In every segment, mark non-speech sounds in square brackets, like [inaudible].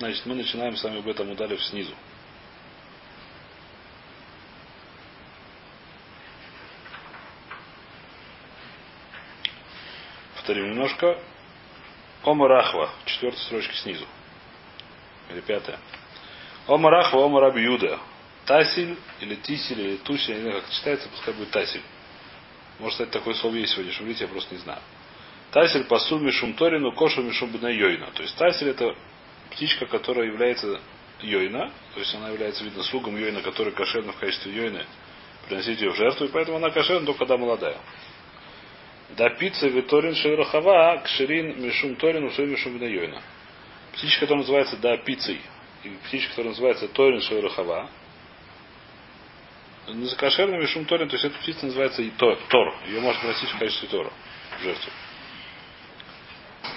Значит, мы начинаем с вами об этом ударив снизу. Повторим немножко. Омарахва, четвертая строчка снизу. Или пятая. Омарахва, Омар Юда. Тасиль, или Тисиль, или Тусиль, не знаю, как читается, пускай будет Тасиль. Может, кстати, такое слово есть сегодня, видите, я просто не знаю. Тасиль пасу мишум торину, кошу мишум йойна. То есть Тасиль это птичка, которая является йойна, то есть она является, видно, слугом йойна, который кошерна в качестве йойны, приносить ее в жертву, и поэтому она кошерна только когда молодая. Да пицца виторин шерохава, кширин мишум торин, усой мишум йойна. Птичка, которая называется да пиццей, и птичка, которая называется торин шерохава, за кошерным мишум торин, то есть эта птица называется и тор. Ее можно приносить в качестве тора в жертву.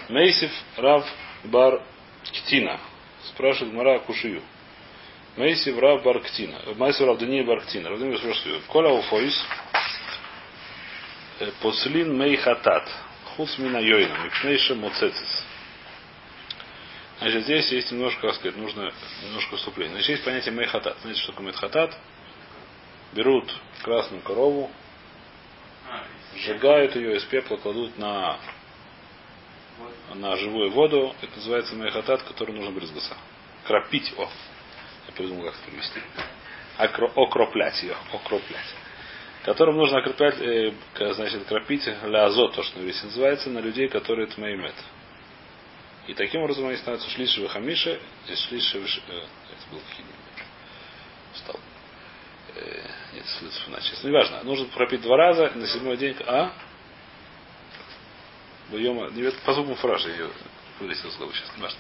Мейсив Рав Бар Ктина. Спрашивает Мара Кушию. Мейсив Рав Бар Ктина. Мейсив Рав Дани Бар Ктина. Рав Дани спрашивает. Коля Уфоис. Послин Мей Хатат. Хус Мина Йойна. Мипнейша Моцецис. Значит, здесь есть немножко, как сказать, нужно немножко вступление. Значит, есть понятие Мейхатат. Знаете, что такое Мейхатат? Берут красную корову, сжигают ее из пепла, кладут на на живую воду. Это называется мехатат, который нужно брызгаться. Кропить. О, я придумал, как это перевести. Окро, окроплять ее. Окроплять. Которым нужно окроплять, э, значит, кропить ля азот, то, что на весь называется, на людей, которые это меймет. И таким образом они становятся шлишевы хамиша, и шлишевы... Э, это был Встал. Э, нет, значит, неважно. Нужно пропить два раза, на седьмой день... А? Йома, по звуку фразы ее вылетел с головы сейчас, не важно.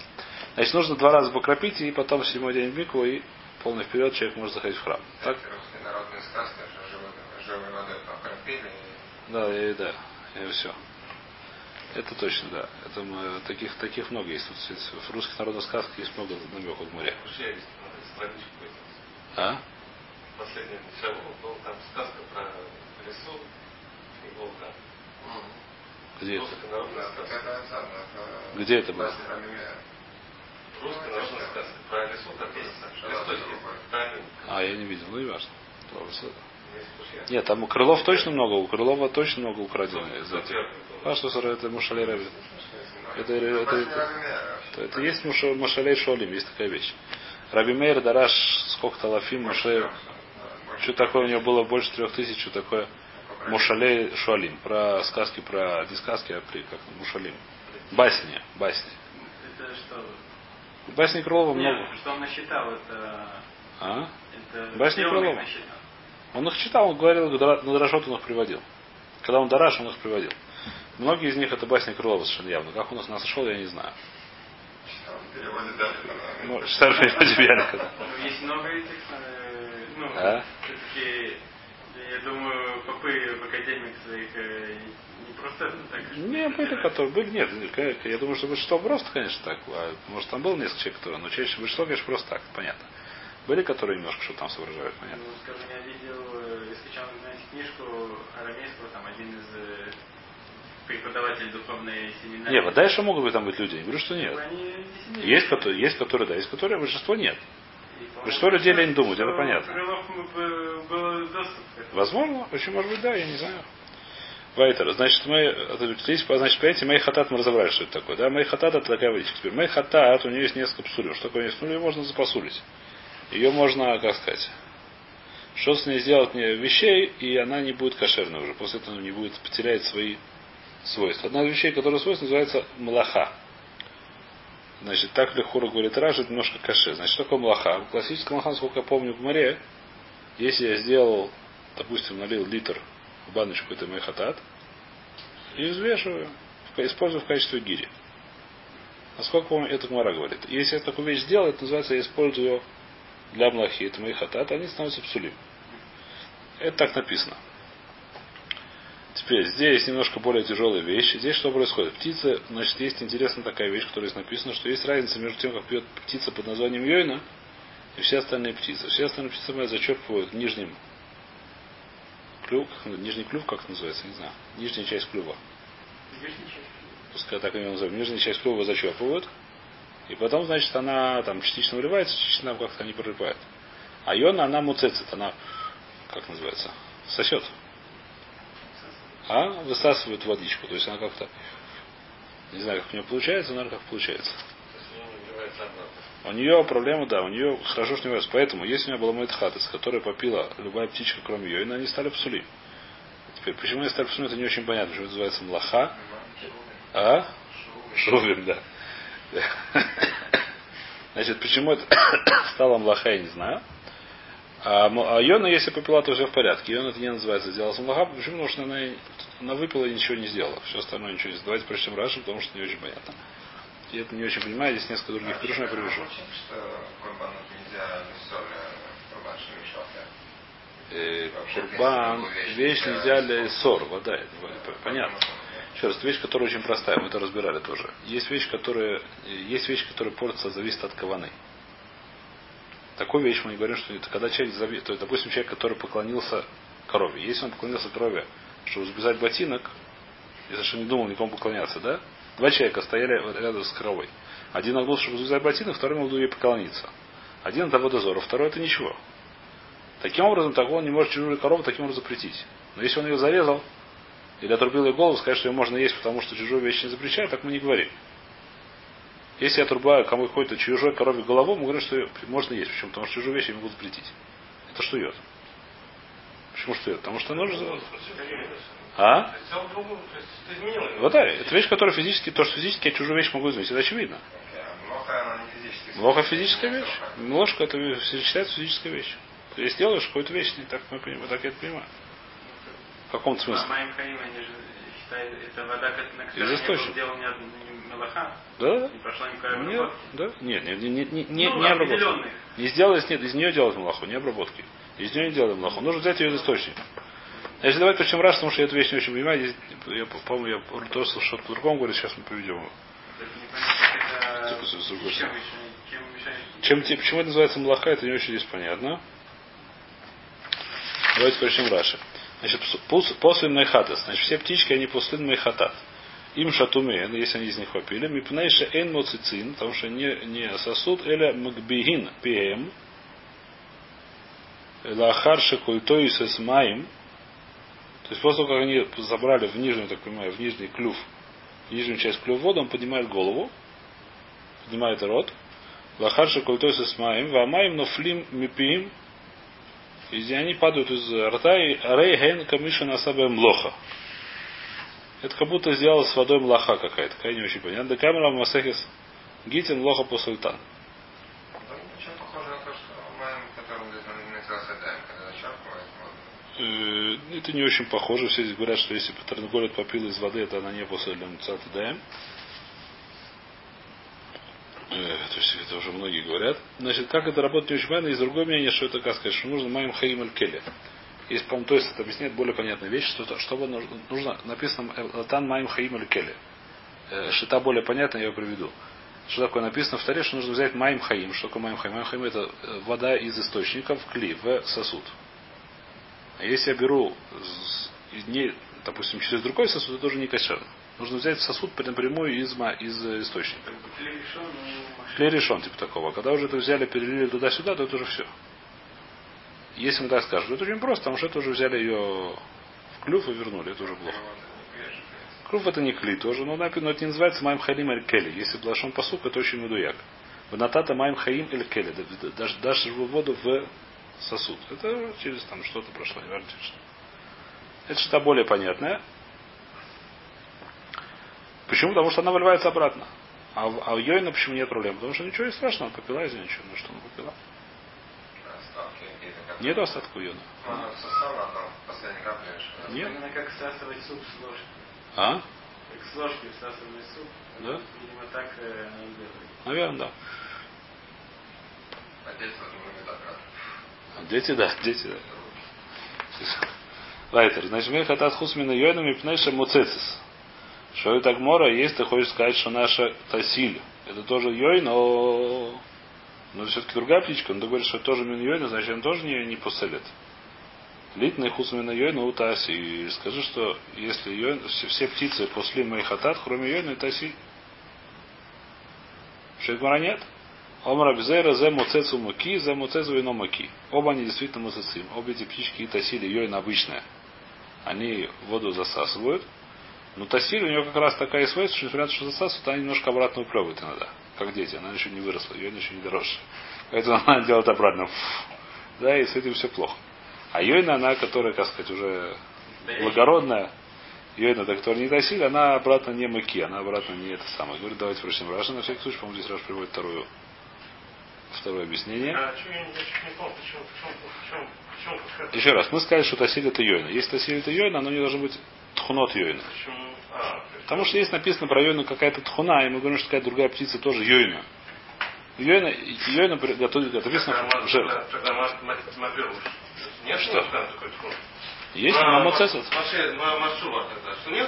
Значит, нужно два раза покропить, и потом в седьмой день в Мику, и полный вперед человек может заходить в храм. Так? Да, и да, и все. Это точно, да. Это мы, таких, таких много есть. В русских народных сказках есть много намеков в море. А? Последний был там сказка про лесу и волка. Где это? Где это было? А, я не видел, ну и важно. Нет, там у Крылов точно много, у Крылова точно много украдено из этих. А что это Мушалей Раби? Это, это, это, это, это есть Мушалей Шолим, есть такая вещь. Раби Мейр Дараш, сколько-то лафим, Мушалей, что такое у него было больше трех тысяч, что такое Мушалей Шуалим. Про сказки, про не сказки, а при как Мушалим. Басни. Басни. Это что? Басни Крылова Нет, много. что он насчитал, это... А? это Басни Крылова. Он их читал, он говорил, на Дарашот он их приводил. Когда он Дараш, он их приводил. Многие из них это басни Крылова совершенно явно. Как он их нашел, я не знаю. Ну, читали переводе. Ну, Есть много этих, э, ну, А? все-таки, я думаю, попы в академик своих э, не просто так. Не, были, которые были, нет, конечно, я думаю, что большинство просто, конечно, так. А может, там было несколько человек, которые, но чаще большинство, конечно, просто так, понятно. Были, которые немножко что там соображают, понятно. Ну, скажем, я видел, э, я скачал, знаете, книжку арамейского, там один из э, преподавателей духовной семинарии. Не, вот дальше могут быть там быть люди. Я говорю, что нет. Они Есть, которые, есть, которые, да, есть, которые, большинство нет. И, по-моему, Большинство людей лень думать, это что понятно. у Крылов был- был доступ к этому. Возможно, очень может быть, да, я не знаю. Вайтер, значит, мы, здесь, значит, понимаете, мэй хатат мы разобрали, что это такое. Да, мэй хатат это такая водичка. Теперь мэй хатат, у нее есть несколько псулей. Что такое есть? Ну, ее можно запасулить. Ее можно, как сказать, что с ней сделать не вещей, и она не будет кошерной уже. После этого не будет, потеряет свои свойства. Одна из вещей, которая свойства, называется малаха. Значит, так Лехура говорит, Раш, это немножко каше. Значит, что такое малаха? В классическом малаха, сколько я помню в море, если я сделал, допустим, налил литр в баночку этой майхатат и взвешиваю, использую в качестве гири. Насколько помню, это Гмара говорит. Если я такую вещь сделал, это называется, я использую ее для млахи, это майхатат, они становятся псулим. Это так написано. Теперь, здесь немножко более тяжелая вещь. Здесь что происходит? Птица, значит, есть интересная такая вещь, которая здесь написана, что есть разница между тем, как пьет птица под названием йойна и все остальные птицы. Все остальные птицы мои зачерпывают нижним клюв, нижний клюв, как это называется, не знаю, нижняя часть клюва. Пускай так ее назовем. Нижняя часть клюва зачерпывают И потом, значит, она там частично выливается, частично как-то не прилипает. А йона, она муцецит, она, как называется, сосет. А высасывает водичку. То есть она как-то, не знаю, как у нее получается, но как получается. У нее проблема, да, у нее хорошо, что не вырос. Поэтому, если у меня была Майтхатес, которая попила любая птичка, кроме ее, и они стали псули. Теперь, почему они стали псули, это не очень понятно. Что это называется млаха? А? Шрувим, да. Значит, почему это [coughs] стало млаха, я не знаю. А, а Йона, если попила, то все в порядке. Йона это не называется сделала млаха. Почему? Потому что она, она выпила и ничего не сделала. Все остальное ничего не сделала. Давайте прочтем Раши, потому что не очень понятно. И это не очень понимаю. Здесь несколько других пируш я соль, курбан шмишохер. Э, вещь нельзя для ссор, вода. это Понятно. Еще раз, вещь, которая очень простая, мы это разбирали тоже. Есть вещь, которая, есть вещь, которая портится, зависит от каваны. Такую вещь мы не говорим, что это когда человек зависит, то есть, допустим, человек, который поклонился корове. Если он поклонился корове, чтобы завязать ботинок, я совершенно не думал никому поклоняться, да? Два человека стояли рядом с коровой. Один нагнул, чтобы завязать ботинок, второй нагнул ей поклониться. Один это водозор, а второй это ничего. Таким образом, так он не может чужую корову таким образом запретить. Но если он ее зарезал, или отрубил ей голову, сказать, что ее можно есть, потому что чужую вещь не запрещает, так мы не говорим. Если я отрубаю кому какой-то чужой корове голову, мы говорим, что ее можно есть. Почему? Потому что чужую вещь я могу запретить. Это что ед? Почему что ед? Потому что нужно... А? То то. Вот да, это вещь, которая физически, то, что физически я чужую вещь могу изменить. Это очевидно. Млоха, она не физически. Лоха физическая вещь. Ложка это считается физическая вещь. Ты если делаешь какую-то вещь, не так мы понимаем, так я это понимаю. В каком смысле? Считают, это вода, на Из не источника. сделан ни од- ни мелаха, Да? не прошла никакая Нет, обработка. да? Нет, нет, нет, нет, не, Ну, не определенных. Не сделать, нет, из нее делать млаху, не обработки. Из нее не делаем млаху. Нужно взять ее из источника. Значит, давайте почему раз, потому что я эту вещь не очень понимаю. Здесь, я, по-моему, я тоже слышал что-то по-другому говорит, сейчас мы приведем его. Это Типа, это... чем чем. Чем, почему это называется млаха, это не очень здесь понятно. Давайте прочтем Раши. Значит, после Майхатас. Значит, все птички, они после Майхатат. Им шатумен, если они из них попили, мипнейша эн моцицин, потому что не, не сосуд, или макбигин пием, лахарша культоис с маем, то есть после того, как они забрали в нижнюю, так понимаю, в нижний клюв, в нижнюю часть клюв воду, он поднимает голову, поднимает рот, лахарша культоис с маем, вамаем нофлим мипием, и они падают из рта, и рейген на себе млоха. Это как будто сделала с водой млаха какая-то, какая не очень понятна. Да камера масехис гитин лоха по султан. Э, Это не очень похоже. Все здесь говорят, что если Патерноголит попил из воды, это она не после Лемцата даем. Э, То есть это уже многие говорят. Значит, как это работает не очень понятно. Есть другое мнение, что это, как сказать, что нужно маем хаим аль келе. Есть, по-моему, то есть это объясняет более понятную вещь, что это- чтобы нужно, нужно написано латан маем хаим аль келе. Э, Шита более понятно, я ее приведу. Что такое написано в таре, что нужно взять маем хаим. Что такое маем хаим? Маем хаим это э, вода из источника в кли, в сосуд. А если я беру не, допустим, через другой сосуд, это уже не кошерно. Нужно взять сосуд напрямую из, из э, источника. Клей решен, решен, типа такого. Когда уже это взяли, перелили туда-сюда, то это уже все. Если мы так скажем, то это очень просто, потому что это уже взяли ее в клюв и вернули, это уже плохо. Клюв это не клей тоже, но, но это не называется маем хаим эль кели. Если блашон посук, это очень медуяк. В натата маем хаим эль кели. Дашь, дашь воду в сосуд. Это через там что-то прошло, не важно что. Это что-то более понятное. Почему? Потому что она выливается обратно. А, а у Йойна почему нет проблем? Потому что ничего не страшного, она попила из ничего. Ну что она попила? Нет остатка у Йона. Ну, она Нет. Именно как всасывать суп с ложки. А? Как с ложки всасывать суп. Да? Видимо, так э, она и делает. Наверное, да. А дети мы виноград. Дети, да, дети, да. Лайтер. Значит, мы хатат хусмина йойном и пнеша муцецис. Что это гмора, есть, ты хочешь сказать, что наша тасиль. Это тоже йой, но... Но все-таки другая птичка. Но ты говоришь, что это тоже мин йойна, значит, он тоже не, не поселит. Литный хусмина йойна у таси. И скажи, что если йойн, все, все птицы после моих хатат, кроме йойна и таси. Что Гмара нет? Омра Бзера зе муцецу муки, зе муцецу вино муки. Оба они действительно муцецим. Обе эти птички и тасили, йойна обычная. Они воду засасывают. Но тасиль у нее как раз такая свойство, что несмотря на то, что засасывает, она немножко обратно уплевывает иногда. Как дети. Она еще не выросла, ее еще не дороже. Поэтому она делает обратно. Да, и с этим все плохо. А йойна, она, которая, как сказать, уже благородная, йойна, та, которая не тасиль, она обратно не мыки, она обратно не это самое. Говорит, давайте прочтем Раша, на всякий случай, по-моему, здесь Раш приводит вторую, второе объяснение. А Еще раз, мы сказали, что тасиль это йойна. Если тасиль это йойна, оно не должно быть тхунот йойна. Потому что есть написано про йойну какая-то тхуна, и мы говорим, что какая-то другая птица тоже йойна. Йойна, йойна готовит, написано в жертву. Что? Есть А, моцесет?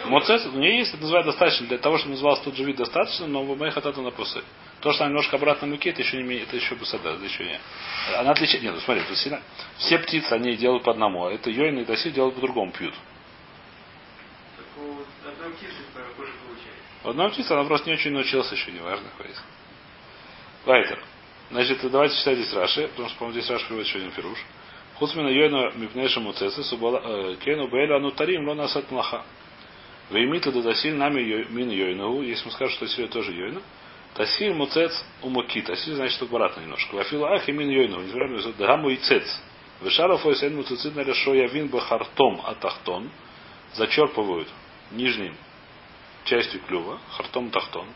Моцесет, у нее есть, это называют достаточно. Для того, чтобы назывался тот же вид достаточно, но в моих хатату на пусы. То, что она немножко обратно муки, это еще не имеет- это еще бусада, это еще не. Она отличает. Нет, ну смотри, сильно. Все птицы они делают по одному, а это йойна и доси делают по-другому, пьют. Птицы хуже получается. Она просто не очень научилась еще, неважно, хватит. Вайтер. Значит, давайте читать здесь Раши, потому что, по-моему, здесь Раши приводит еще один пируш. Хуцмина йойна мипнеша муцецы субала кену бейла анутарим ло насат млаха. Веймита дадасиль нами мин йойнагу. Если мы скажем, что Тасиль тоже йойна. Тасиль муцец умуки. Тасиль значит обратно немножко. Вафила ах и мин на это, дагаму и цец. Вешаров ойсен муцецит наля шо явин бахартом атахтон. Зачерпывают нижним частью клюва, хартом тахтон.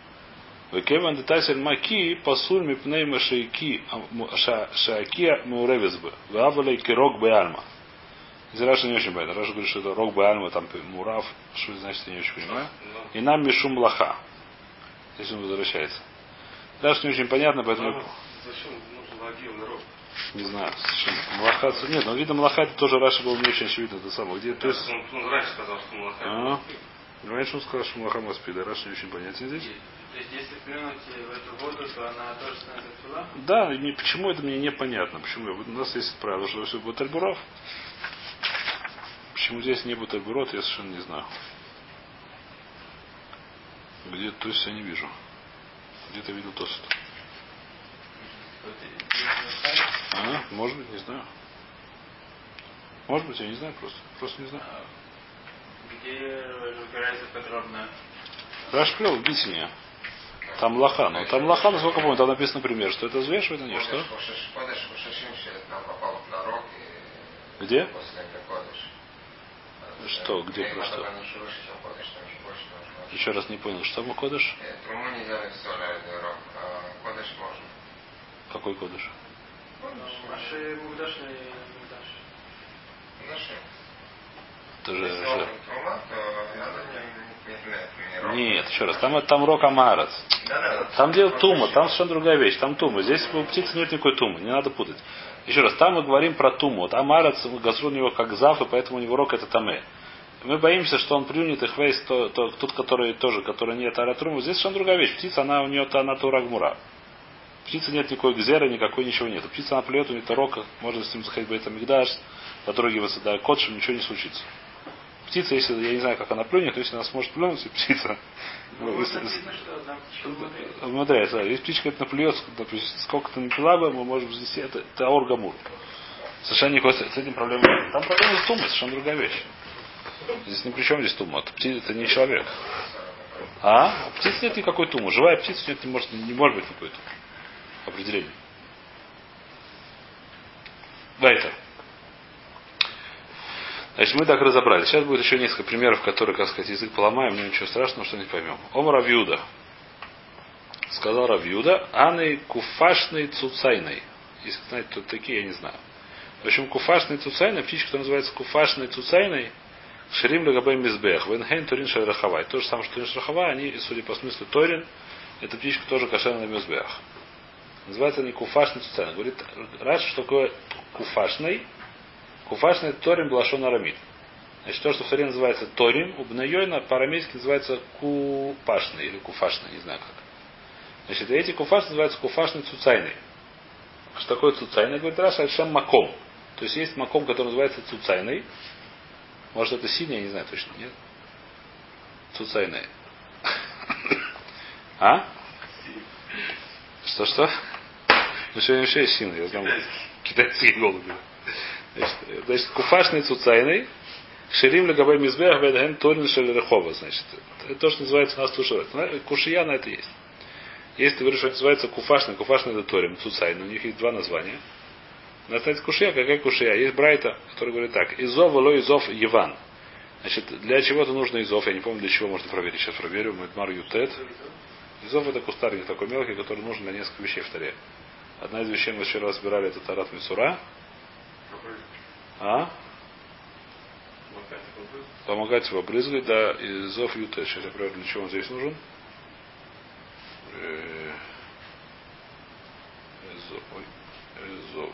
Векеван детасель маки пасуль мипней машейки шаки муревизбы. Вавалей кирок беальма. Здесь Раша не очень понятно. Раша говорит, что это рок беальма, там мурав. Что значит, я не очень понимаю. И нам мишум лаха. Здесь он возвращается. Раша не очень понятно, поэтому Зачем нужен лагил рог? не знаю. Совершенно. Млаха, нет, ну видно млаха это тоже Раша был не очень очевидно. Это самое. Где, то есть, Он, он раньше сказал, что молока. А. Раньше он сказал, что Млаха Маспида. Раша не очень понятен здесь. То есть если плюнуть в эту воду, то она тоже становится? Да, и почему это мне непонятно. Почему? У нас есть правило, что все будет альбуров. Почему здесь не будет альбурот, я совершенно не знаю. Где то есть я не вижу. Где-то видел тост. А, может быть, не знаю. Может быть, я не знаю просто. Просто не знаю. Где разбирается подробно? Раш привел, видите меня. Там лоха. Но там лоха, насколько помню, там написано пример, что это взвешивает, а не что? Где? после это Кодыш. Что? Где Э, про что? Еще раз не понял, что мы кодыш? Э, а Кодыш можно. Какой кодыш? Наши Мудаши и Мудаши. Наши. Это же, Если же- он Трума, то надо не, не, не, не рок. Нет, еще раз, там, там рок амарец. Там делают тума, там совершенно другая вещь, там тума. Здесь у птицы нет никакой тумы, не надо путать. Еще раз, там мы говорим про туму. Вот амарец, газру у него как зав, и поэтому у него рок это таме. Мы боимся, что он плюнет их вейс, то, то, тот, который тоже, который нет аратруму. Здесь совершенно другая вещь. Птица, она у нее то она турагмура. Птицы нет никакой гзера, никакой ничего нет. Птица она плюет, у нее рока, можно с ним заходить в этом мигдаш, дотрогиваться до котшем, ничего не случится. Птица, если, я не знаю, как она плюнет, но если она сможет плюнуть, и птица, ну, умудряется. Да. Если птичка это допустим, сколько ты напила бы, мы можем здесь это, это аургамур. Совершенно никакой с этим проблемы нет. Там проблема с тумой, совершенно другая вещь. Здесь ни при чем здесь тума. Это, птица, это не человек. А? У птицы нет никакой тумы. Живая птица нет, не может, не может быть никакой тумы. Определение. Вайтер. Значит, мы так разобрали. Сейчас будет еще несколько примеров, которые, как сказать, язык поломаем, но ничего страшного, что не поймем. Ом Равьюда. Сказал Равьюда, Анной куфашной цуцайной. Если знаете, кто такие, я не знаю. В общем, куфашной цуцайной, птичка, которая называется куфашной цуцайной, Ширим Легабей Мизбех, Венхейн Турин Шарахавай. То же самое, что Турин Шарахавай, они, судя по смыслу Торин, эта птичка тоже кошерная Мизбех. Называется они куфашный цуцайной. Говорит, раньше, что такое куфашный, Куфашный Торим Блашон Арамид. Значит, то, что в Торе называется Торим, у Бнайойна по-арамейски называется Купашный или Куфашный, не знаю как. Значит, эти куфаш называются Куфашный Цуцайный. Что такое Цуцайный? Говорит, Раша Альшем Маком. То есть есть маком, который называется Цуцайный. Может, это синий, я не знаю точно, нет? Цуцайный. [coughs] А? Что-что? Ну, сегодня вообще есть сильный, я знаю. Китайские голуби. Значит, значит куфашный цуцайный, ширим легабай мизбех бедген торин рехова. Значит, это то, что называется у нас тушевать. Кушия на это есть. Если ты говоришь, что называется куфашный, куфашный это торим, цуцайный, у них есть два названия. Называется кушия, какая кушия? Есть Брайта, который говорит так. Изов, ло изов, Еван. Значит, для чего-то нужно изов. Я не помню, для чего можно проверить. Сейчас проверю. Мар Ютет. Изов это кустарник такой мелкий, который нужен для нескольких вещей в таре. Одна из вещей мы вчера разбирали, это Тарат Мисура. А? Помогать его брызгать, да, и зов Ютет. Сейчас я проверю, для чего он здесь нужен. Э, Зов. Зов.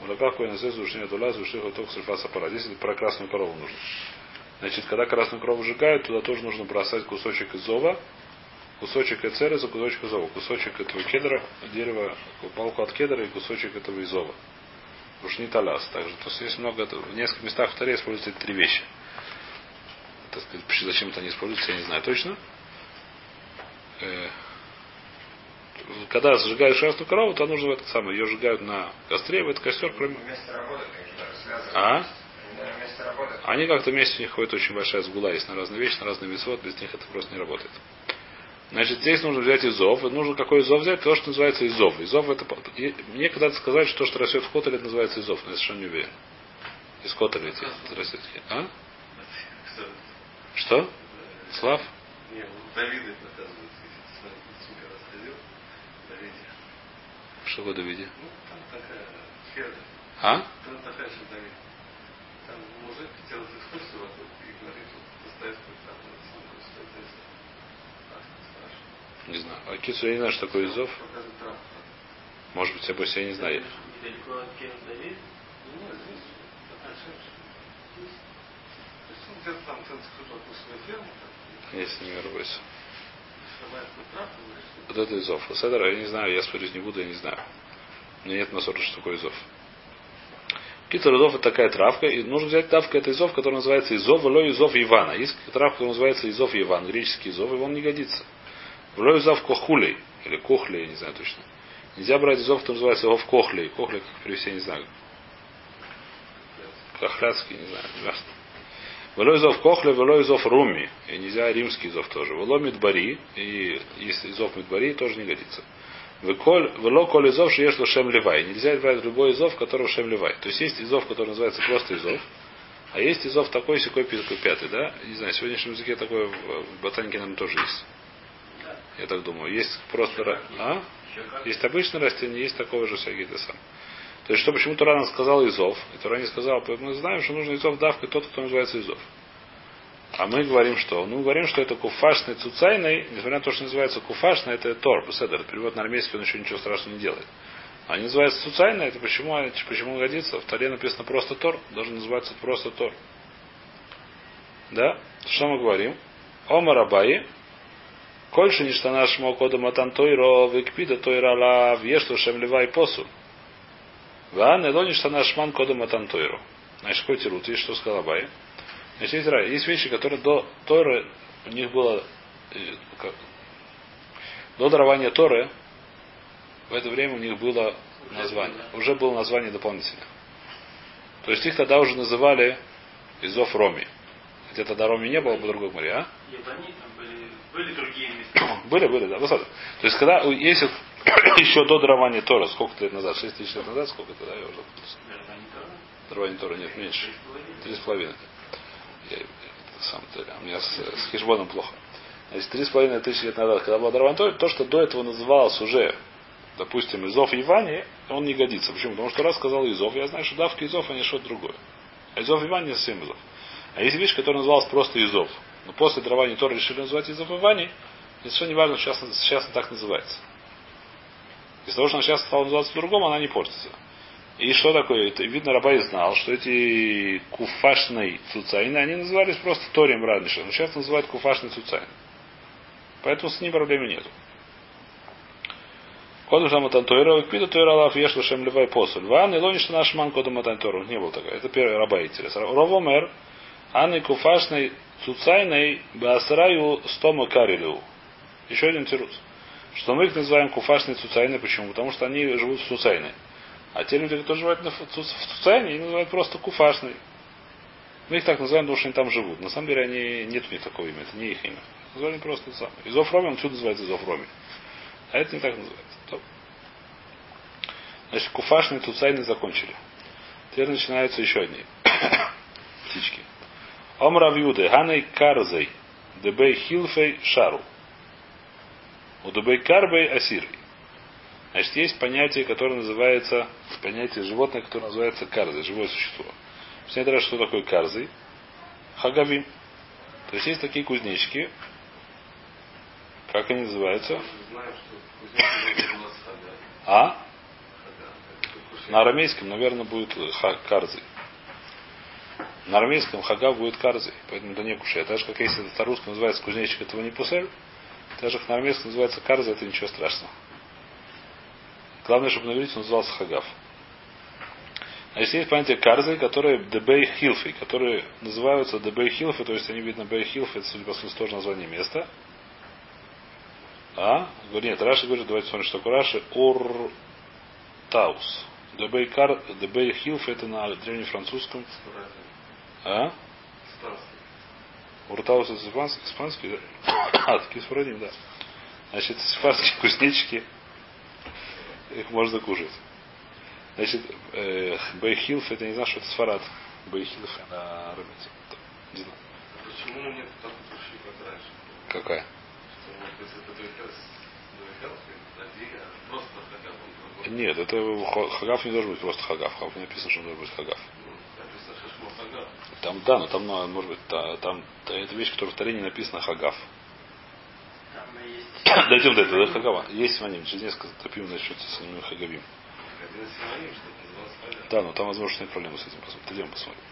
Мулака коин зез ушни дула зушиха ток сульфаса пара. Здесь про красную корову нужно. Значит, когда красную корову сжигают, туда тоже нужно бросать кусочек изова, кусочек эцереза, кусочек изова, кусочек этого кедра, дерева, палку от кедра и кусочек этого изова. Уж не талас. Также то есть есть много, в нескольких местах в таре используются эти три вещи. Так сказать, зачем-то они используются, я не знаю точно. Э, когда сжигают красную корову, то нужно это самое, ее сжигают на костре, в этот костер, кроме... А? Они как-то вместе у них ходит очень большая сгула, есть на разные вещи, на разные весот, без них это просто не работает. Значит, здесь нужно взять изов. И нужно какой изов взять? То, что называется изов. Изов это... Мне когда-то сказали, что то, что растет в котеле, называется изов, но я совершенно не уверен. Из котеля эти растет. А? Что? Слав? Нет, Давида Что в Давиде? Ну, там такая ферда. А? Там такая же Давид. Там мужик делает экскурсию вокруг и говорит, вот Достоевский там, что здесь. Не знаю. А Кицу я не знаю, что такое Изов. Может быть, я больше я не знаю. Травку, говорит, что Вот это изов. Седер, я не знаю, я спорить не буду, я не знаю. У меня нет насора, что такое изов. Китер изов это такая травка, и нужно взять травку, это изов, который называется изов, ло изов Ивана. Есть травка, которая называется изов Иван, греческий изов, и он не годится. Вло изов кохулей, или кохлей, я не знаю точно. Нельзя брать изов, который называется изов кохлей. Кохлей, как перевести, я не знаю. Кохляцкий, не знаю, не важно. Вело изов кохле, вело изов руми. И нельзя римский изов тоже. Вело мидбари, и если изов мидбари, тоже не годится. Вело коль изов, что ешь шем левай. Нельзя брать любой изов, которого шем левай. То есть есть изов, который называется просто изов. А есть изов такой, секой, пятый, да? Не знаю, в сегодняшнем языке такое в ботанике, наверное, тоже есть. Я так думаю. Есть просто... А? Есть обычное растение, есть такого же всякие сам. То есть, что почему Тура нам сказал Изов, и Тура не сказал, мы знаем, что нужно Изов давка тот, кто называется Изов. А мы говорим что? Ну, говорим, что это куфашный цуцайный, несмотря на то, что называется куфашный, это Тор, Седер. Перевод на армейский, он еще ничего страшного не делает. А они называются цуцайный, это почему, почему он годится? В Таре написано просто Тор, должен называться просто Тор. Да? Что мы говорим? Ома Рабаи, Кольше ништана шмо кода матан тойро викпида тойра ла вешту шем левай посу. Ван эло ништана шман кода матан тойро. Значит, какой тирут? Есть что сказал Абай. Значит, есть, есть вещи, которые до Торы у них было как, до дарования Торы в это время у них было название. Уже было название дополнительное. То есть их тогда уже называли Изов Роми. Хотя тогда Роми не было по другой море, а? Были, другие места. [coughs] Были, были, да, высоты. То есть, когда, если [coughs] еще до дарования Тора, сколько лет назад, 6 тысяч лет назад, сколько тогда я уже. Дарование Тора нет, меньше. Три с половиной. Я, сам, у меня с, с хижбоном плохо. Значит, три с половиной тысячи лет назад, когда был дарование Тора, то, что до этого называлось уже, допустим, Изов Ивани, он не годится. Почему? Потому что раз сказал Изов, я знаю, что давка Изов, они что-то другое. А Изов Ивани не совсем Изов. А есть вещь, которая называлась просто Изов. Но после дарования Тора решили называть Изов Ивани, и совершенно не важно, сейчас, сейчас так называется. Из того, что она сейчас стала называться по-другому, она не портится. И что такое? Это, видно, Рабай знал, что эти куфашные цуцайны, они назывались просто Торием раньше, но сейчас называют куфашный цуцайн. Поэтому с ним проблемы нету. Коду там Матантойра, Пида Тойра Лав Ешлу Шем Левай Посуль. Ван и Лониш наш ман коду Матантойра. Не был такой. Это первый раба интерес. Ровомер, Анны Куфашной Цуцайной Басраю Стома Карилю. Еще один тирус. Что мы их называем куфашные цуцайны. Почему? Потому что они живут в цуцайны. А те люди, которые живут в цуцайне, они называют просто куфашный. Мы их так называем, потому что они там живут. На самом деле они, нет у них такого имени, это не их имя. Назвали просто самое. Изофроми, он отсюда называется изофроми. А это не так называется. Топ. Значит, куфашные туцайны закончили. Теперь начинаются еще одни [coughs] птички. Омрав Юды, Ганей Карзей, Дебей Хилфей Шару. У Дебей Карбей Асирой. Значит, есть понятие, которое называется, понятие животное, которое называется карзой, живое существо. Посмотрите, что такое карзы. Хагавим. То есть есть такие кузнечики. Как они называются? А? Это. На арамейском, наверное, будет карзы. На арамейском хага будет карзы, поэтому это не кушай. Так же, как если это русском называется кузнечик, этого не пусель, так же, как на арамейском называется карза, это ничего страшного. Главное, чтобы на он назывался хагав. Значит, есть понятие карзы, которые дебей хилфи, которые называются дебей хилфи, то есть они видно бей хилфи, это, судя по смыслу, тоже название места. А? Нет, Раши говорит, давайте посмотрим, что такое Раши. Ор Таус. Дебей, кар... Дебей хилфи, это на древнефранцузском. А? Уртаус испанский, да? [coughs] А, такие сфарадим, да. Значит, сифарские [laughs] кузнечики, их можно кушать. Значит, э, Бейхилф, это не знаю, что это сфарад. Бейхилф на арамейском. Не знаю. А почему нет так души, как раньше? Какая? Нет, это ха- хагав не должен быть просто хагав. Хагав не написано, что он должен быть хагав. Ну, написано Шашмо Хага. Там, да, но там, ну, может быть, та- там, та- это вещь, которая в Таре написана хагав. Есть... [coughs] Дойдем до этого, до хагава. Есть ваним, через несколько топим насчет с ними хагавим. Да, но там, возможно, нет проблемы с этим. Посмотрим. Идем посмотрим.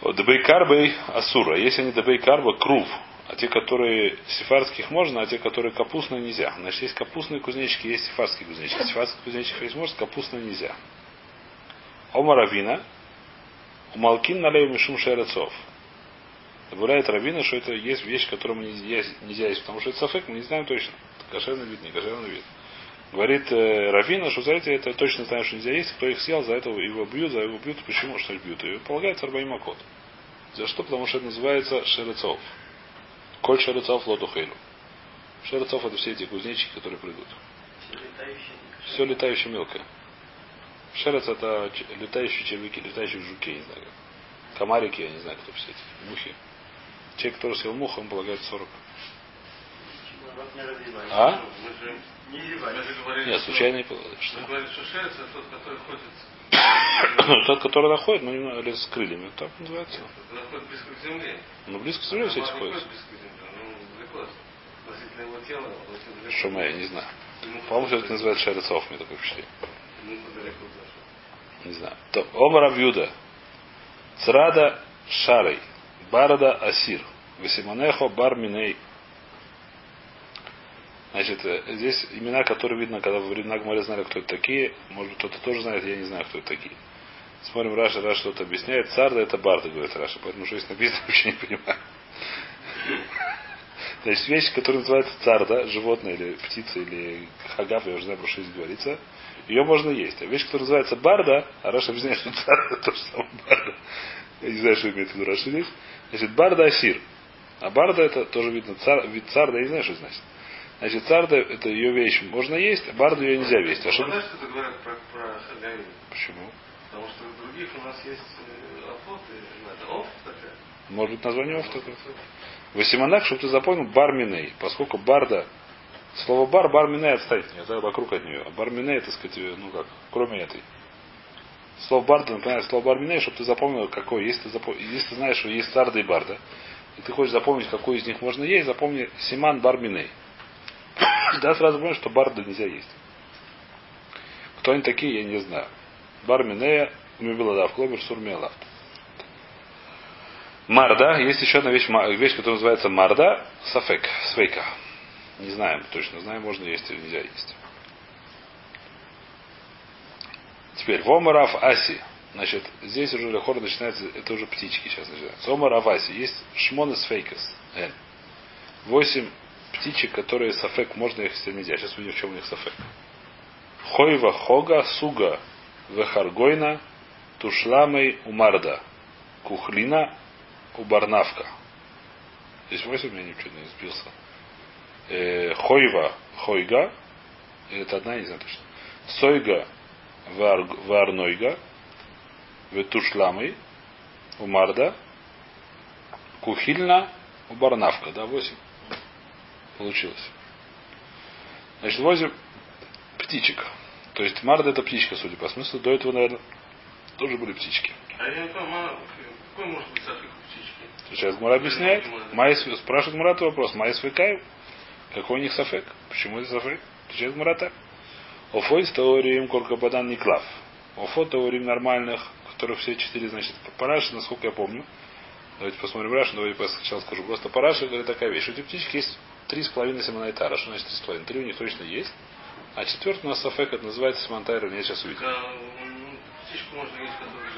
Вот, Дебей карбей асура. Если они дебей карба, крув. А те, которые сефардских можно, а те, которые капустные, нельзя. Значит, есть капустные кузнечики, есть сефардские кузнечики. Сефардских кузнечиков есть можно, капустные нельзя. Ома равина. Умалкин налею мишум шерецов. Добавляет равина, что это есть вещь, которую мы нельзя, нельзя есть, потому что это сафек, мы не знаем точно. Кошерный вид, не кошерный вид. Говорит э, Равина, что за это, это точно знаем, что нельзя есть. Кто их съел, за это его бьют, за его бьют. Почему? Что их бьют? И полагается Арбаим Акот. За что? Потому что это называется шерецов. Коль шерецов лотухейлу. Шерецов это все эти кузнечики, которые придут. Все летающее мелкое. Шерец это летающие червяки, летающие жуки, не знаю. Комарики, я не знаю, кто все эти. Мухи. Человек, который съел муху, он полагает 40. Вот не развивай. А? Не Нет, случайно не полагает. Что? говорили, что шерец это тот, который ходит, [coughs] Тот, который находит, ну, немного или с крыльями, так называется. находит близко к земле. Ну, близко к земле все эти ходят. земле, ну. Шума, я не знаю. Ему По-моему, все это называется шерецов, мне такое впечатление. Не знаю. То, Омар Авьюда. Црада Шарей. Барада Асир. Васиманехо Бар Миней. Значит, э, здесь имена, которые видно, когда во времена Гмаре знали, кто это такие. Может кто-то тоже знает, я не знаю, кто это такие. Смотрим, Раша, Раша что-то объясняет. Царда это Барда, говорит Раша. Поэтому, что здесь написано, [laughs] вообще не понимаю. Значит, вещь, которая называется царда, животное или птица, или хагав, я уже знаю, про что здесь говорится, ее можно есть. А вещь, которая называется барда, а Раша объясняет, что царда то же самое барда. Я не знаю, что имеет в виду Раша здесь. Значит, барда асир. А барда это тоже видно, цар, вид царда, я не знаю, что это значит. Значит, царда это ее вещь можно есть, а барду ее нельзя есть. А что? Знаешь, что это говорят про, про Хагаим? Почему? Потому что у других у нас есть э, афоты, это оф такая. Может быть название оф такое? Васиманах, чтобы ты запомнил, барминей. Поскольку барда, слово бар, барминей отставить от нее, вокруг от нее. А барминей, так сказать, ну как, кроме этой. Слово барда напоминает слово барминей, чтобы ты запомнил, какой. Если ты, запом... Если ты знаешь, что есть царда и барда, и ты хочешь запомнить, какой из них можно есть, запомни Симан барминей. [coughs] Да, сразу понимаешь, что барда нельзя есть. Кто они такие, я не знаю. Барминея, Мюбиладав, Клобер, Сурмиалав. Марда, есть еще одна вещь, вещь, которая называется марда, сафек, свейка. Не знаем, точно знаем, можно есть или нельзя есть. Теперь, вомарав аси. Значит, здесь уже лехор начинается, это уже птички сейчас начинаются. Вомарав аси. Есть шмон фейкас. Н. Восемь птичек, которые сафек, можно их, если нельзя. Сейчас увидим, в чем у них сафек. Хойва хога суга вехаргойна тушламей умарда кухлина убарнавка. Здесь восемь, я ничего не сбился. Э, хойва хойга, это одна, не знаю точно. Сойга варнойга, ветушламей умарда кухильна убарнавка. Да, восемь получилось. Значит, возим птичек. То есть марда это птичка, судя по смыслу. До этого, наверное, тоже были птички. А я какой может быть у? Сейчас Мура объясняет. Майс, спрашивает Мурат вопрос. Майс Векаев. Какой у них сафек? Почему это сафек? Отвечает Мурата. Офой с теорием Коркабадан Никлав. Офо теорием нормальных, которых все четыре, значит, параши, насколько я помню. Давайте посмотрим Раши, давайте сначала скажу. Просто параши говорит такая вещь. Эти птички есть три с половиной семанайтара. Что значит три с половиной? Три у них точно есть. А четвертый у нас сафек, это называется семантайра, я сейчас увидел. М, птичку можно есть, которая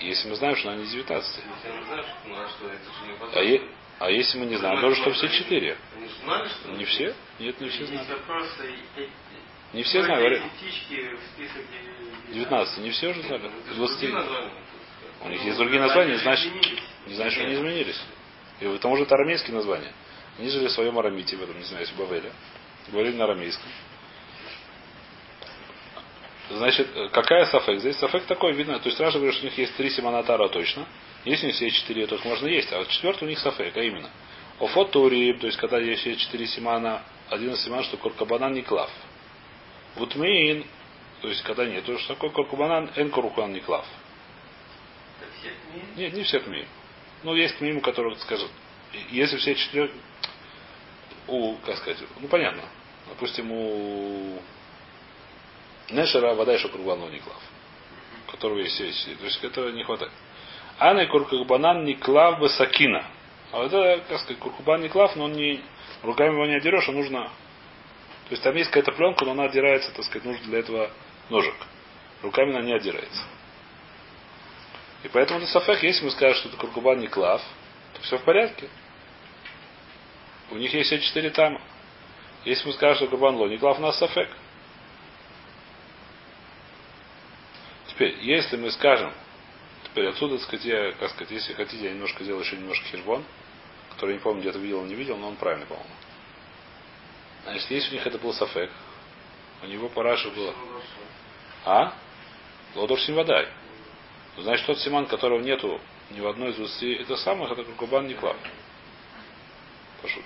Если мы знаем, что она не 19. Если я не знаю, что, ну а же А, е- а если мы не знаем, тоже что все четыре. Же Не все? Нет, не все знают. Не все знают, эти говорят. птички в список э, 19. Не все уже знали? Это же 20. другие названия. У них есть другие названия, значит, не значит, что они изменились. И к тому же это арамейские названия. Они жили в своем арамите, в этом, не знаю, в Бавеле. Говорили на арамейском. Значит, э, какая сафек? Здесь сафек такой, видно. То есть Раша говорит, что у них есть три симонатара точно. Если у них все четыре, то их можно есть. А вот четвертый у них сафек, а именно. Офот Турим, то есть когда есть все четыре симана, один из симан, что коркабанан не клав. Вутмеин, то есть когда нет, то что такое коркабанан, эн коркабанан не клав. Нет, не все тмим. Ну, есть тмим, у которых, скажут, если все четыре, у, как сказать, ну, понятно. Допустим, у Нешера вода еще круглану не клав. Которого есть четыре. То есть этого не хватает. Ана куркубанан не клав бы сакина. А вот это, как сказать, куркубан не клав, но он не, руками его не отдерешь, а нужно то есть там есть какая-то пленка, но она отдирается, так сказать, нужно для этого ножик. Руками она не отдирается. И поэтому на сафех, если мы скажем, что это куркубан не клав, то все в порядке. У них есть все четыре тама. Если мы скажем, что курбан ло не клав, у нас сафек. Теперь, если мы скажем, теперь отсюда, так сказать, я, как сказать, если хотите, я немножко сделаю еще немножко хижбон, который не помню, где-то видел, не видел, но он правильный, по-моему. Значит, если у них это был сафек, у него параша было. А? Лодор Симвадай. Значит, тот симан, которого нету ни в одной из 20 это самых, это Куркубан не клав. Пошут.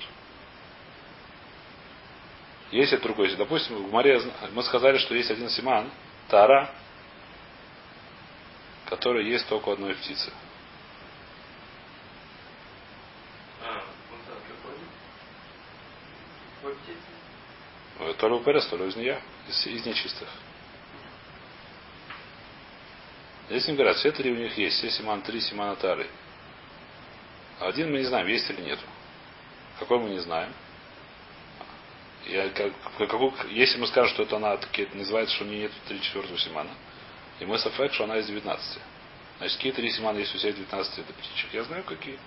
Есть это другой. Допустим, в море мы сказали, что есть один симан, тара, который есть только у одной птицы. А, вот так, какой? Какой птицы? Э, То ли у Перес, то ли у змея, из, из нечистых. Здесь не говорят, все три у них есть, все симан, три симана тары. А один мы не знаем, есть или нету. Какой мы не знаем. Я, как, какую- если мы скажем, что это она таки это называется, что у нее нет три четвертого симана, и мы сафек, что она из 19. Значит, какие три симана есть у всех 19 это птичек? Я знаю, какие.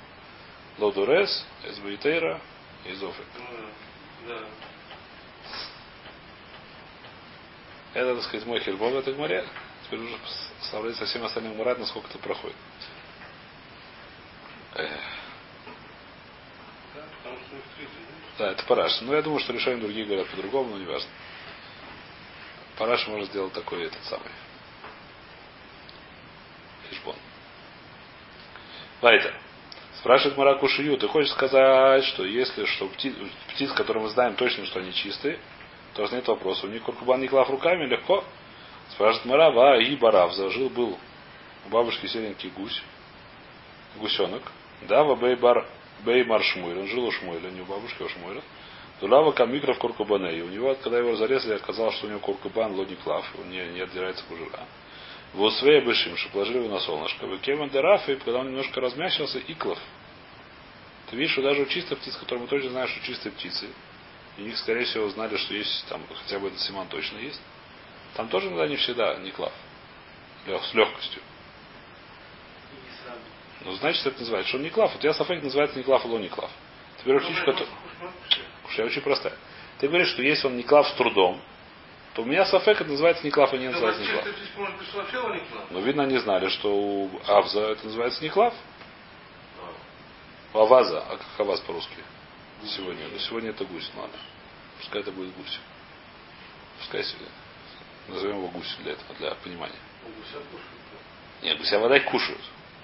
Лодурес, Эсбейтейра и Зофик. Ну, да. Это, так сказать, мой хербон в этой море. Теперь уже составляет со всем остальным мурат, насколько это проходит. Да, это параш. Но я думаю, что решение другие говорят по-другому, но не важно. Параш может сделать такой этот самый. Хишбон. Вайтер. Спрашивает Мараку Шию, ты хочешь сказать, что если что птиц, птиц, которые мы знаем точно, что они чистые, то нет вопроса. У них куркубан не клав руками, легко. Спрашивает Мара, ва и барав. Зажил был у бабушки серенький гусь, гусенок. Да, ва бей бар бей мар шмуэль. Он жил у шмуэля, не у бабушки, а у шмуэля. Дулава камикров куркубане. И у него, когда его зарезали, оказалось, что у него куркубан лони клав. Он не, не отдирается кожура. В Усвее Бешим, что положили его на солнышко. В Кеван Дераф, и когда он немножко размягчился, иклов. Ты видишь, что даже у чистых птиц, которые мы точно знаем, что чистые птицы, и них, скорее всего, знали, что есть там хотя бы этот симан точно есть. Там тоже иногда не всегда не клав. С легкостью. Не. Ну, значит, это называется, что он не клав. Вот я Сафек называется не клав, а не клав. Ну, птичка, может, которая... Кушая очень простая. Ты говоришь, что если он Никлав с трудом, то у меня Сафек это называется Никлав, а не называется Никлав. Но видно, они знали, что у Авза это называется Никлав. У Аваза, а как Аваз по-русски? Сегодня. Но сегодня это гусь, ладно. Пускай это будет гусь. Пускай себе. Назовем его гусь для этого, для понимания. Нет, гуся вода их кушают.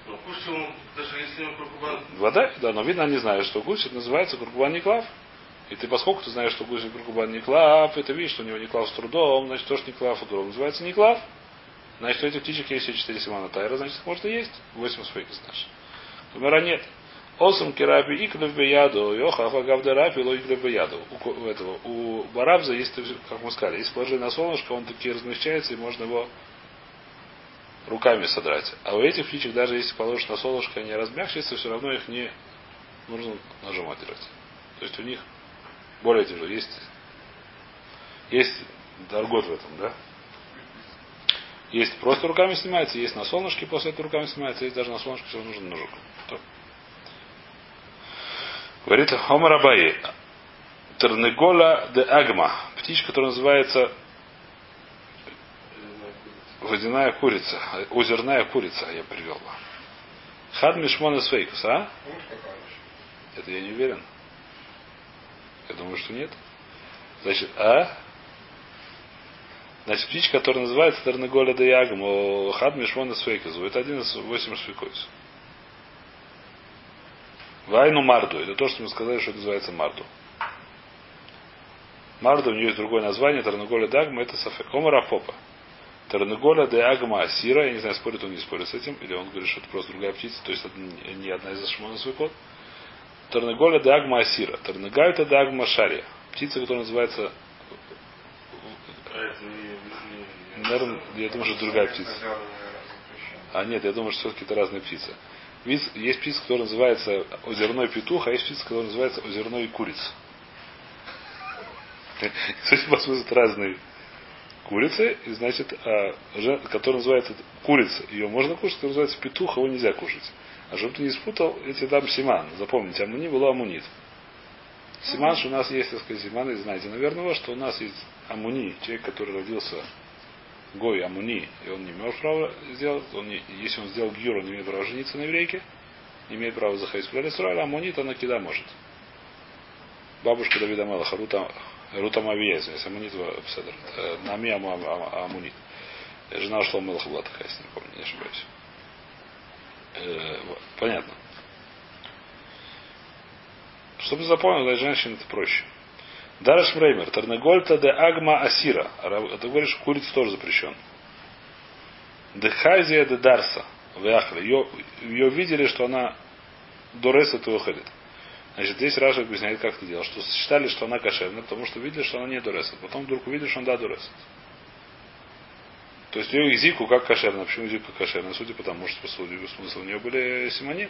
Но кушать он, даже если он куркубан, Вода, да, но видно, они знают, что гусь это называется куркубан Никлав. И ты, поскольку ты знаешь, что это куркубан Никлав, и ты видишь, что у него Никлав с трудом, значит, тоже Никлав у другого называется Никлав. Значит, у этих птичек есть все четыре семана тайра, значит, их можно есть. Восемь своих знаешь. Номера нет. Осам кирапи иклев беяду, йохафа гавдарапи ло иклев беяду. У, ко- у этого, у барабза есть, как мы сказали, если положили на солнышко, он таки размягчается, и можно его руками содрать. А у этих птичек, даже если положишь на солнышко, они размягчатся, все равно их не нужно ножом отдирать. То есть у них более тяжело. Есть, есть даргот в этом, да? Есть просто руками снимается, есть на солнышке после этого руками снимается, есть даже на солнышке все нужен ножик. То. Говорит Омар. Тернегола де Агма. Птичка, которая называется водяная курица. Озерная курица, я привел. Хад Мишмон из Фейкус, а? Это я не уверен. Я думаю, что нет. Значит, а? Значит, птичка, которая называется Тернегола де Ягм, Хад Мишмон из Фейкус. Это один из восемь швейкойс. Вайну Марду. Это то, что мы сказали, что называется Марду. Марду, у нее есть другое название. Тернегола де Агма, это Сафек. Омара Попа. Тернегола де Агма Асира. Я не знаю, спорит он, не спорит с этим. Или он говорит, что это просто другая птица. То есть это не одна из Шмона Свекот. Тернегола де Агма Асира. Тернегальта де Агма Шария. Птица, которая называется... а это Наверное, я думаю, что это другая птица. А нет, я думаю, что все-таки это разные птицы. Есть птица, которая называется озерной петух, а есть птица, которая называется озерной курица. [laughs] Судя по смыслу, это разные курицы, и значит, а, которая называется курица, ее можно кушать, которая называется петух, его нельзя кушать. А чтобы ты не спутал, я тебе дам симан. Запомните, амуни было амунит. Симан, что у нас есть, так сказать, симан, и знаете, наверное, что у нас есть амуни, человек, который родился Гой Амуни, и он не имел права сделать, он не, если он сделал гюр, он не имеет права жениться на еврейке, не имеет права заходить в Исраиля, а Амунит она кида может. Бабушка Давида Мелаха, Рута, Рута Мавия, извиняюсь, Амунит в Седр, э, Нами Аму- Аму- Амунит. Жена ушла Мелаха была такая, если не помню, не ошибаюсь. Э, понятно. Чтобы запомнил, для женщин это проще. Дараш Мреймер, Тарнагольта де Агма Асира. Ты говоришь, курица тоже запрещен. Дехазия де Дарса. Вяхра. Ее, ее видели, что она Дореса то выходит. Значит, здесь Раша объясняет, как это делать. Что считали, что она кошерная, потому что видели, что она не Дореса. Потом вдруг увидели, что она да Дореса. То есть ее Изику как кошерная. Почему Изику как кошерная? Судя по тому, что судя смысл у нее были симоним.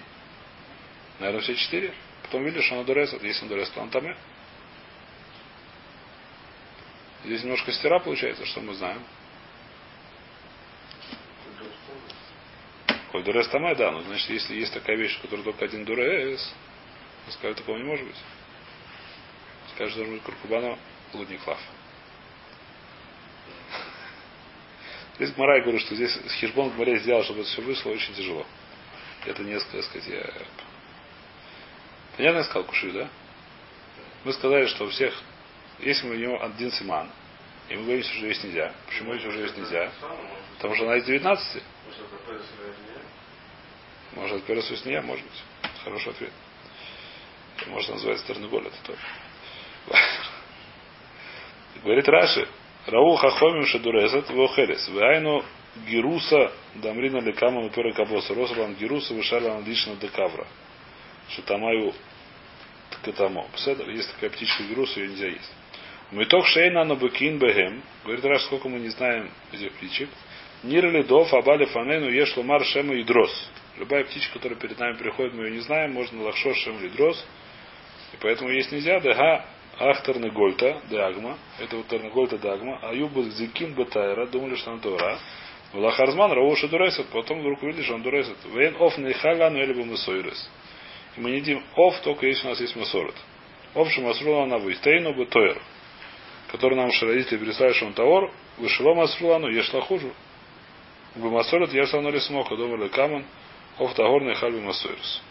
Наверное, все четыре. Потом что она Дореса. Если она Дореса, то она Таме. Здесь немножко стира получается, что мы знаем. Коль дурес тамай, да, но значит, если есть такая вещь, которая только один дурес, мы скажем, такого не может быть. Скажешь, должен быть Куркубану лудник лав. Здесь Гмара, я говорю, что здесь Хижбон в море сделал, чтобы это все вышло, очень тяжело. Это несколько, так сказать, я... Понятно я сказал, Куши, да? Мы сказали, что у всех, если мы него один симан, и мы говорим, что есть нельзя. Почему если уже есть нельзя? Потому что она из 19. Может, пояс или Может, с быть. Хороший ответ. Может, называется Тернеголь, это тоже. [laughs] Говорит Раши, Рау хахомим шадуресет вохерес. Вайну гируса дамрина лекама мупера кабоса. Рослан гируса вышалан лично декавра. Шатамаю ткатамо. Пседр, есть такая птичка гируса, ее нельзя есть. Миток шейна на бекин бехем. Говорит Раш, сколько мы не знаем этих птичек. Нир лидов, абали фанену, еш ломар шема и дрос. Любая птичка, которая перед нами приходит, мы ее не знаем, можно лахшо шем или дрос. И поэтому есть нельзя. Дега ахтарны гольта, дагма. Это вот тарнагольта дагма. А юбу зикин бетайра, думали, что она тора. Лахарзман рауша дуресет. Потом вдруг увидели, что он дуресет. Вейн оф нейхагану или бы И мы не едим оф, только если у нас есть масорет. Общем, Масрулана Вейстейну бы Тойр, который нам родители прислали, что он Таор, вышло Масрулану, ешла хуже. Бы Масорет, я сам ли смог, думали Каман, Оф Тагорный Хальби Масойрус.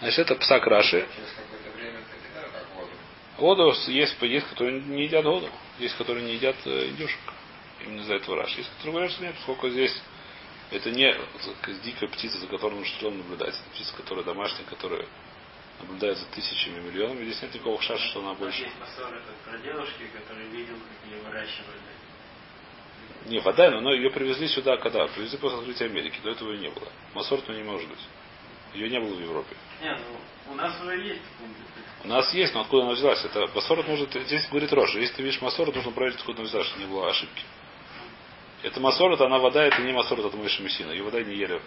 Значит, это псак Раши. Через какое-то время это не знаю, как воду. Воду есть, есть, которые не едят воду. Есть, которые не едят э, индюшек. Именно из-за этого Раши. Есть, которые говорят, что нет, поскольку здесь это не дикая птица, за которой нужно что наблюдать. Это птица, которая домашняя, которая наблюдает за тысячами, миллионами. Здесь нет никакого шаша, что она больше. Есть этот про девушки, который видел, как ее выращивали. Не, вода, но ее привезли сюда когда? Привезли после открытия Америки. До этого ее не было. Масорт не может быть. Ее не было в Европе. Не, ну у нас уже есть. У нас есть, но откуда она взялась? Это Масорот может. Здесь говорит Роша. Если ты видишь Масорот, нужно проверить, откуда она взялась, чтобы не было ошибки. Это Масорот, она вода, это не Масорот, это Мойша Мессина. Ее вода не ели.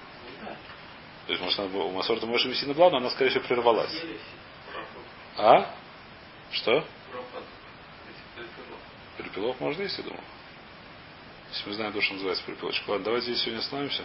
То есть, может, она у Масорта Мойша Мессина была, но она, скорее всего, прервалась. А? Что? Перепелов. Можно есть, я думаю. Если мы знаем то, что называется перепелочка. Ладно, давайте здесь сегодня остановимся.